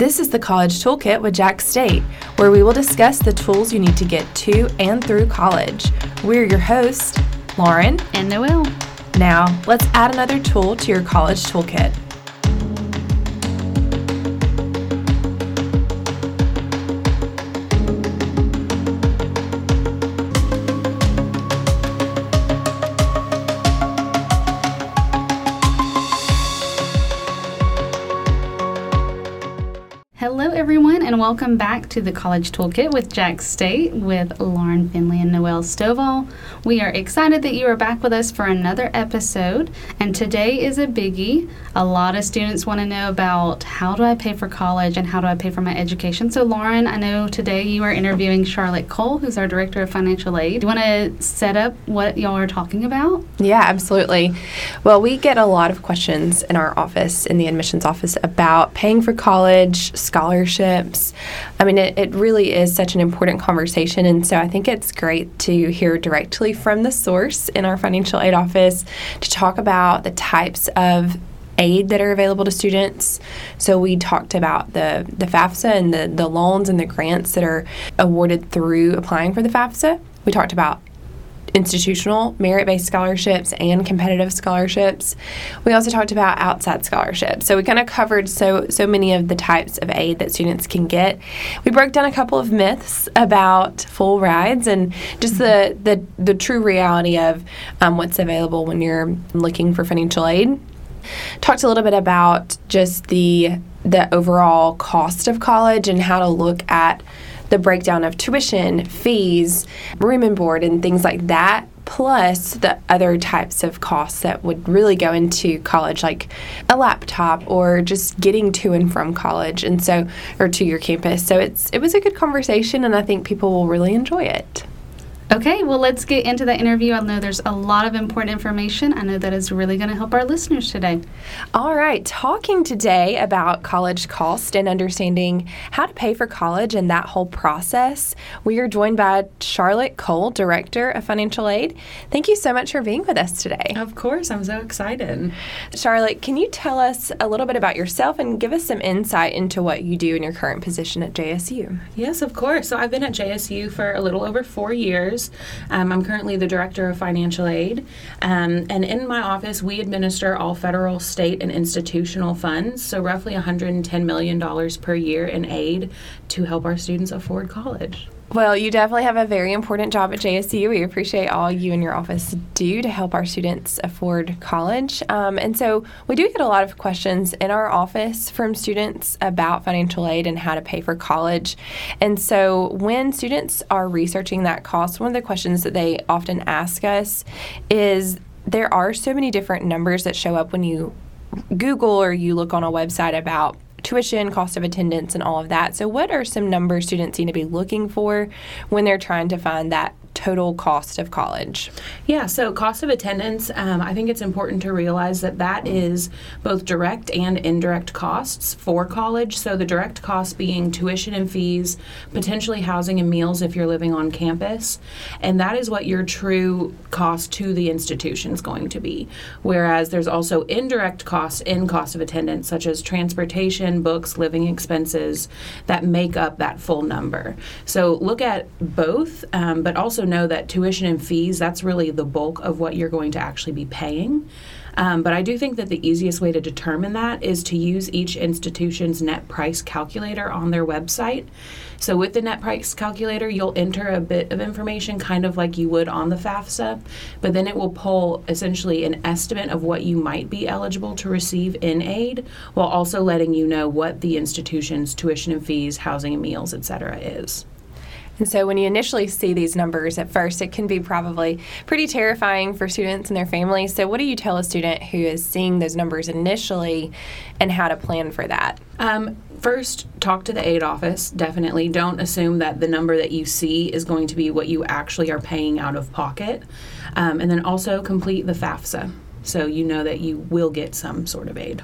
This is the College Toolkit with Jax State, where we will discuss the tools you need to get to and through college. We're your hosts, Lauren and Noelle. Now, let's add another tool to your college toolkit. And welcome back to the College Toolkit with Jax State with Lauren Finley and Noelle Stovall. We are excited that you are back with us for another episode, and today is a biggie. A lot of students want to know about how do I pay for college and how do I pay for my education. So, Lauren, I know today you are interviewing Charlotte Cole, who's our Director of Financial Aid. Do you want to set up what y'all are talking about? Yeah, absolutely. Well, we get a lot of questions in our office, in the admissions office, about paying for college, scholarships I mean, it, it really is such an important conversation. And so I think it's great to hear directly from the source in our financial aid office to talk about the types of aid that are available to students. So we talked about the, the FAFSA and the, the loans and the grants that are awarded through applying for the FAFSA. We talked about institutional merit based scholarships and competitive scholarships. We also talked about outside scholarships. So we kind of covered so so many of the types of aid that students can get. We broke down a couple of myths about full rides and just the the, the true reality of um, what's available when you're looking for financial aid. Talked a little bit about just the the overall cost of college and how to look at the breakdown of tuition, fees, room and board, and things like that, plus the other types of costs that would really go into college, like a laptop or just getting to and from college, and so or to your campus. So it's it was a good conversation, and I think people will really enjoy it. Okay, well, let's get into the interview. I know there's a lot of important information. I know that is really going to help our listeners today. All right, talking today about college cost and understanding how to pay for college and that whole process, we are joined by Charlotte Cole, Director of Financial Aid. Thank you so much for being with us today. Of course, I'm so excited. Charlotte, can you tell us a little bit about yourself and give us some insight into what you do in your current position at JSU? Yes, of course. So I've been at JSU for a little over four years. Um, I'm currently the director of financial aid, um, and in my office, we administer all federal, state, and institutional funds, so roughly $110 million per year in aid to help our students afford college. Well, you definitely have a very important job at JSU. We appreciate all you and your office do to help our students afford college. Um, and so we do get a lot of questions in our office from students about financial aid and how to pay for college. And so when students are researching that cost, one of the questions that they often ask us is there are so many different numbers that show up when you Google or you look on a website about tuition, cost of attendance, and all of that. So, what are some numbers students need to be looking for when they're trying to find that total cost of college? Yeah, so cost of attendance, um, I think it's important to realize that that is both direct and indirect costs for college. So the direct costs being tuition and fees, potentially housing and meals if you're living on campus, and that is what your true cost to the institution is going to be. Whereas there's also indirect costs in cost of attendance, such as transportation, books, living expenses, that make up that full number. So look at both, um, but also know that tuition and fees, that's really the bulk of what you're going to actually be paying. Um, but I do think that the easiest way to determine that is to use each institution's net price calculator on their website. So, with the net price calculator, you'll enter a bit of information kind of like you would on the FAFSA, but then it will pull essentially an estimate of what you might be eligible to receive in aid while also letting you know what the institution's tuition and fees, housing and meals, et cetera, is. And so when you initially see these numbers at first, it can be probably pretty terrifying for students and their families. So, what do you tell a student who is seeing those numbers initially and how to plan for that? Um, first, talk to the aid office. Definitely. Don't assume that the number that you see is going to be what you actually are paying out of pocket. Um, and then also complete the FAFSA so you know that you will get some sort of aid.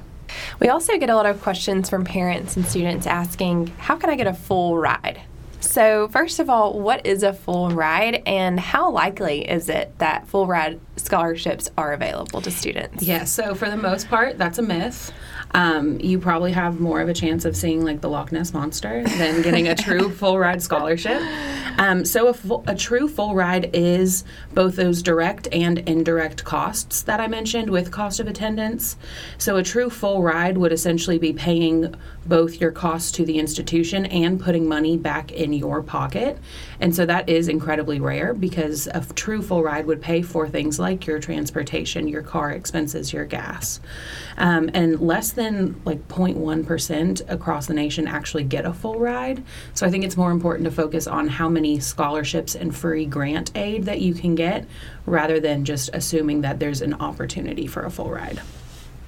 We also get a lot of questions from parents and students asking, How can I get a full ride? So, first of all, what is a full ride and how likely is it that full ride scholarships are available to students? Yeah, so for the most part, that's a myth. Um, you probably have more of a chance of seeing like the Loch Ness monster than getting a true full ride scholarship. Um, so a, full, a true full ride is both those direct and indirect costs that I mentioned with cost of attendance. So a true full ride would essentially be paying both your costs to the institution and putting money back in your pocket. And so that is incredibly rare because a true full ride would pay for things like your transportation, your car expenses, your gas. Um, and less than like 0.1% across the nation actually get a full ride. So I think it's more important to focus on how many scholarships and free grant aid that you can get rather than just assuming that there's an opportunity for a full ride.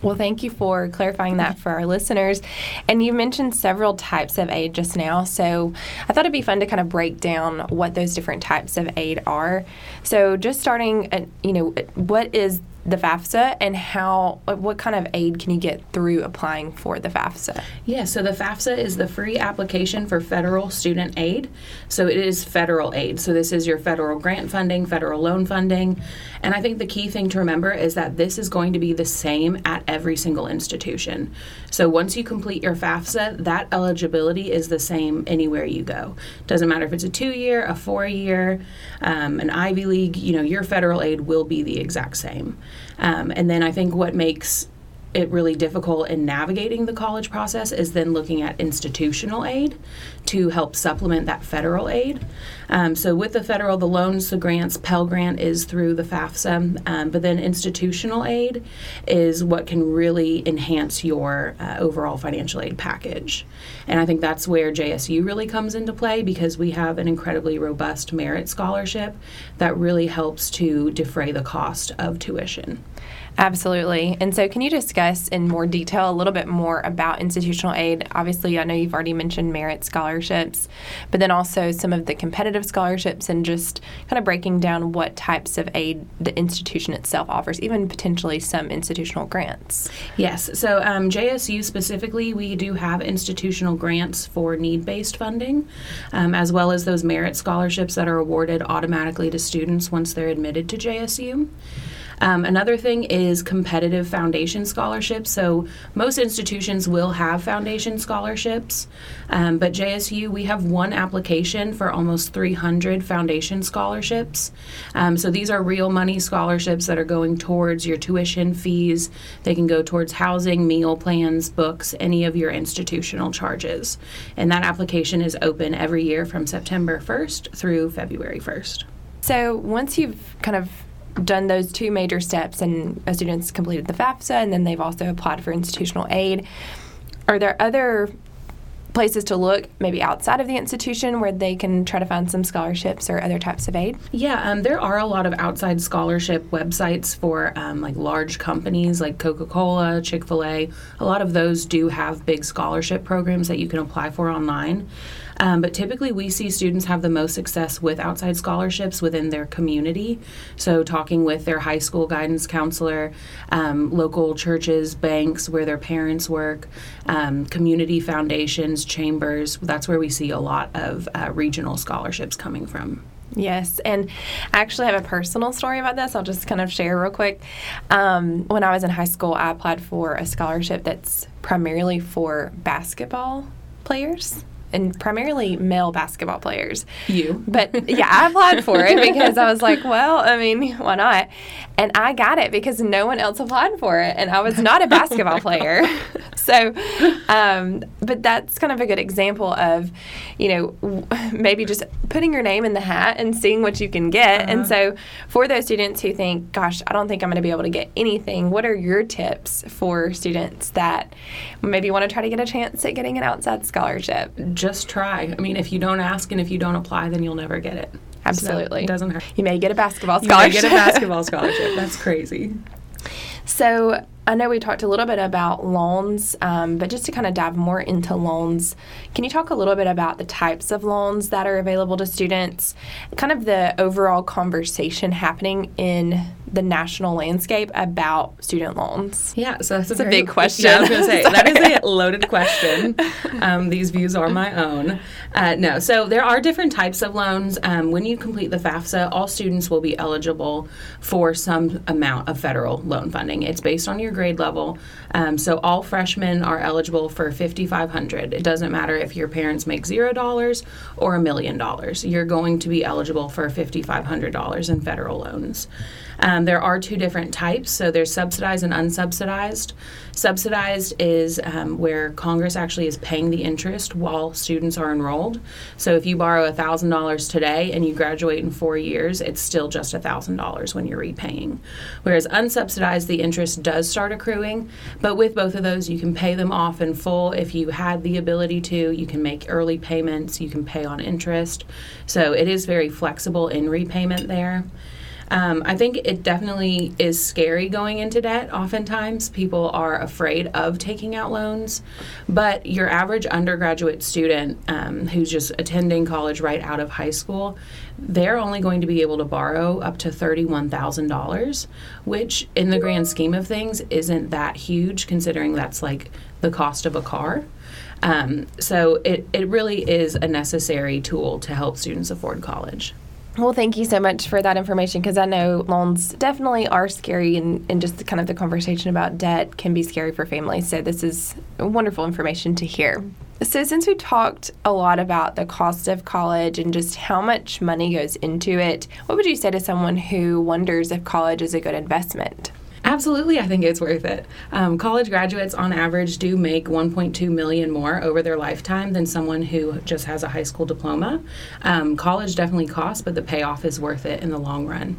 Well, thank you for clarifying that for our listeners. And you mentioned several types of aid just now. So I thought it'd be fun to kind of break down what those different types of aid are. So just starting, at, you know, what is the FAFSA and how what kind of aid can you get through applying for the FAFSA? Yeah, so the FAFSA is the free application for federal student aid. So it is federal aid. So this is your federal grant funding, federal loan funding. And I think the key thing to remember is that this is going to be the same at every single institution. So once you complete your FAFSA, that eligibility is the same anywhere you go. Doesn't matter if it's a two year, a four year, um, an Ivy League, you know, your federal aid will be the exact same. Um, and then I think what makes it really difficult in navigating the college process is then looking at institutional aid to help supplement that federal aid. Um, so with the federal, the loans, the grants, Pell Grant is through the FAFSA, um, but then institutional aid is what can really enhance your uh, overall financial aid package. And I think that's where JSU really comes into play because we have an incredibly robust merit scholarship that really helps to defray the cost of tuition. Absolutely. And so, can you discuss in more detail a little bit more about institutional aid? Obviously, I know you've already mentioned merit scholarships, but then also some of the competitive scholarships and just kind of breaking down what types of aid the institution itself offers, even potentially some institutional grants. Yes. So, um, JSU specifically, we do have institutional grants for need based funding, um, as well as those merit scholarships that are awarded automatically to students once they're admitted to JSU. Um, another thing is competitive foundation scholarships. So most institutions will have foundation scholarships, um, but JSU, we have one application for almost 300 foundation scholarships. Um, so these are real money scholarships that are going towards your tuition fees. They can go towards housing, meal plans, books, any of your institutional charges. And that application is open every year from September 1st through February 1st. So once you've kind of done those two major steps and a student's completed the FAFSA and then they've also applied for institutional aid, are there other places to look maybe outside of the institution where they can try to find some scholarships or other types of aid? Yeah um, there are a lot of outside scholarship websites for um, like large companies like coca-cola chick-fil-a. A lot of those do have big scholarship programs that you can apply for online um, but typically, we see students have the most success with outside scholarships within their community. So, talking with their high school guidance counselor, um, local churches, banks where their parents work, um, community foundations, chambers. That's where we see a lot of uh, regional scholarships coming from. Yes, and I actually have a personal story about this. I'll just kind of share real quick. Um, when I was in high school, I applied for a scholarship that's primarily for basketball players and primarily male basketball players. You. But yeah, I applied for it because I was like, well, I mean, why not? And I got it because no one else applied for it, and I was not a basketball player. so, um, but that's kind of a good example of, you know, maybe just putting your name in the hat and seeing what you can get. Uh-huh. And so, for those students who think, gosh, I don't think I'm going to be able to get anything, what are your tips for students that maybe want to try to get a chance at getting an outside scholarship? just try. I mean, if you don't ask and if you don't apply, then you'll never get it. Absolutely. So it doesn't hurt. You may get a basketball scholarship. You may get a basketball scholarship. That's crazy. So I know we talked a little bit about loans, um, but just to kind of dive more into loans, can you talk a little bit about the types of loans that are available to students, kind of the overall conversation happening in the national landscape about student loans? Yeah, so that's It's a very- big question. Yeah, I was going to say that is a loaded question. Um, these views are my own. Uh, no, so there are different types of loans. Um, when you complete the FAFSA, all students will be eligible for some amount of federal loan funding. It's based on your grade level. Um, so all freshmen are eligible for 5500 It doesn't matter if your parents make zero dollars or a million dollars. You're going to be eligible for $5,500 in federal loans. Um, there are two different types. So there's subsidized and unsubsidized. Subsidized is um, where Congress actually is paying the interest while students are enrolled. So if you borrow $1,000 today and you graduate in four years, it's still just $1,000 when you're repaying. Whereas unsubsidized, the interest does start accruing. But with both of those, you can pay them off in full if you had the ability to. You can make early payments, you can pay on interest. So it is very flexible in repayment there. Um, I think it definitely is scary going into debt. Oftentimes, people are afraid of taking out loans, but your average undergraduate student um, who's just attending college right out of high school, they're only going to be able to borrow up to $31,000, which in the grand scheme of things isn't that huge considering that's like the cost of a car. Um, so it, it really is a necessary tool to help students afford college. Well, thank you so much for that information because I know loans definitely are scary and, and just kind of the conversation about debt can be scary for families. So, this is wonderful information to hear. So, since we talked a lot about the cost of college and just how much money goes into it, what would you say to someone who wonders if college is a good investment? Absolutely, I think it's worth it. Um, college graduates, on average, do make 1.2 million more over their lifetime than someone who just has a high school diploma. Um, college definitely costs, but the payoff is worth it in the long run.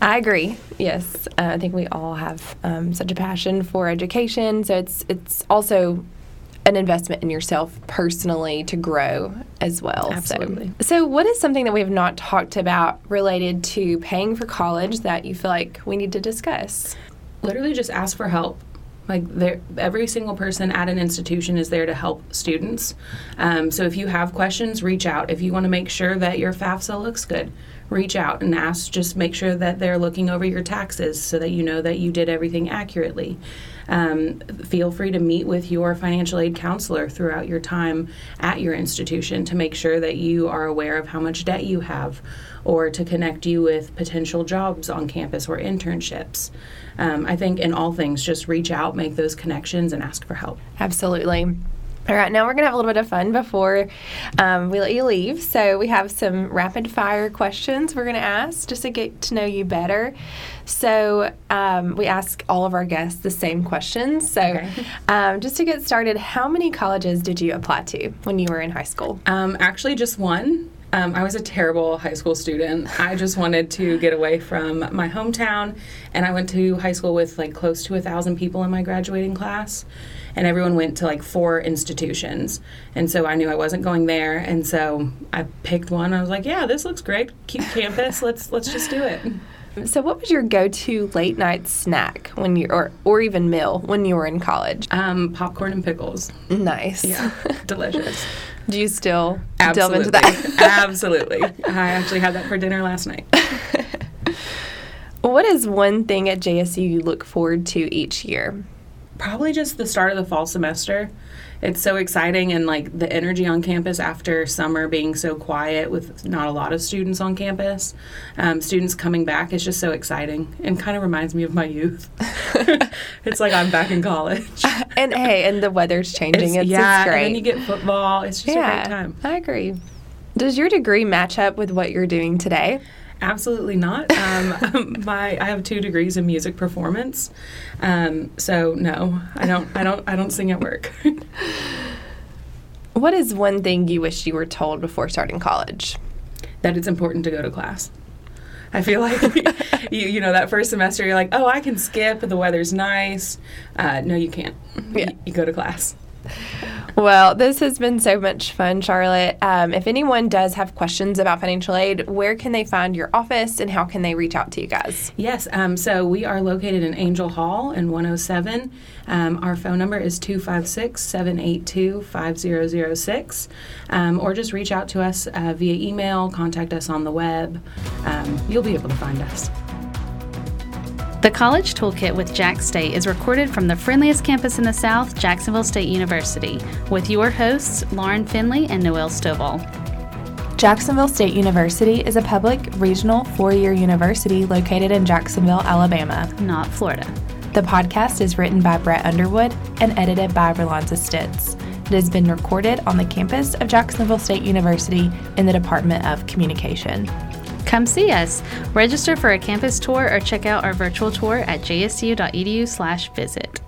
I agree. Yes, uh, I think we all have um, such a passion for education, so it's it's also an investment in yourself personally to grow as well. Absolutely. So, so what is something that we have not talked about related to paying for college that you feel like we need to discuss? Literally, just ask for help. Like there, every single person at an institution is there to help students. Um, so if you have questions, reach out. If you want to make sure that your FAFSA looks good, reach out and ask. Just make sure that they're looking over your taxes so that you know that you did everything accurately. Um, feel free to meet with your financial aid counselor throughout your time at your institution to make sure that you are aware of how much debt you have or to connect you with potential jobs on campus or internships. Um, I think in all things, just reach out, make those connections, and ask for help. Absolutely. All right, now we're going to have a little bit of fun before um, we let you leave. So, we have some rapid fire questions we're going to ask just to get to know you better. So, um, we ask all of our guests the same questions. So, Okay. um, just to get started, how many colleges did you apply to when you were in high school? Um, actually, just one. Um, I was a terrible high school student. I just wanted to get away from my hometown, and I went to high school with like close to a thousand people in my graduating class, and everyone went to like four institutions, and so I knew I wasn't going there, and so I picked one. I was like, "Yeah, this looks great. Cute campus. Let's let's just do it." So, what was your go to late night snack when you, or, or even meal when you were in college? Um, popcorn and pickles. Nice. Yeah, delicious. Do you still Absolutely. delve into that? Absolutely. I actually had that for dinner last night. what is one thing at JSU you look forward to each year? Probably just the start of the fall semester. It's so exciting and like the energy on campus after summer being so quiet with not a lot of students on campus. Um, students coming back is just so exciting and kind of reminds me of my youth. it's like I'm back in college. And hey, and the weather's changing. It's, yeah, it's great. and you get football. It's just a great time. I agree. Does your degree match up with what you're doing today? Absolutely not. Um, my I have two degrees in music performance, um, so no, I don't. I don't. I don't sing at work. What is one thing you wish you were told before starting college? that it's important to go to class. I feel like you you know that first semester you're like, oh, I can skip. The weather's nice. Uh, no, you can't. Yeah. You, you go to class. Well, this has been so much fun, Charlotte. Um, if anyone does have questions about financial aid, where can they find your office and how can they reach out to you guys? Yes. Um, so we are located in Angel Hall in 107. Um, our phone number is 256 782 5006. Um, Or just reach out to us uh, via email, contact us on the web. Um, you'll be able to find us. The College Toolkit with Jax State is recorded from the friendliest campus in the South, Jacksonville State University, with your hosts, Lauren Finley and Noelle Stovall. Jacksonville State University is a public, regional, four year university located in Jacksonville, Alabama. Not Florida. The podcast is written by Brett Underwood and edited by Verlanza Stitz. It has been recorded on the campus of Jacksonville State University in the Department of Communication. Come see us. Register for a campus tour or check out our virtual tour at jsu.edu/visit.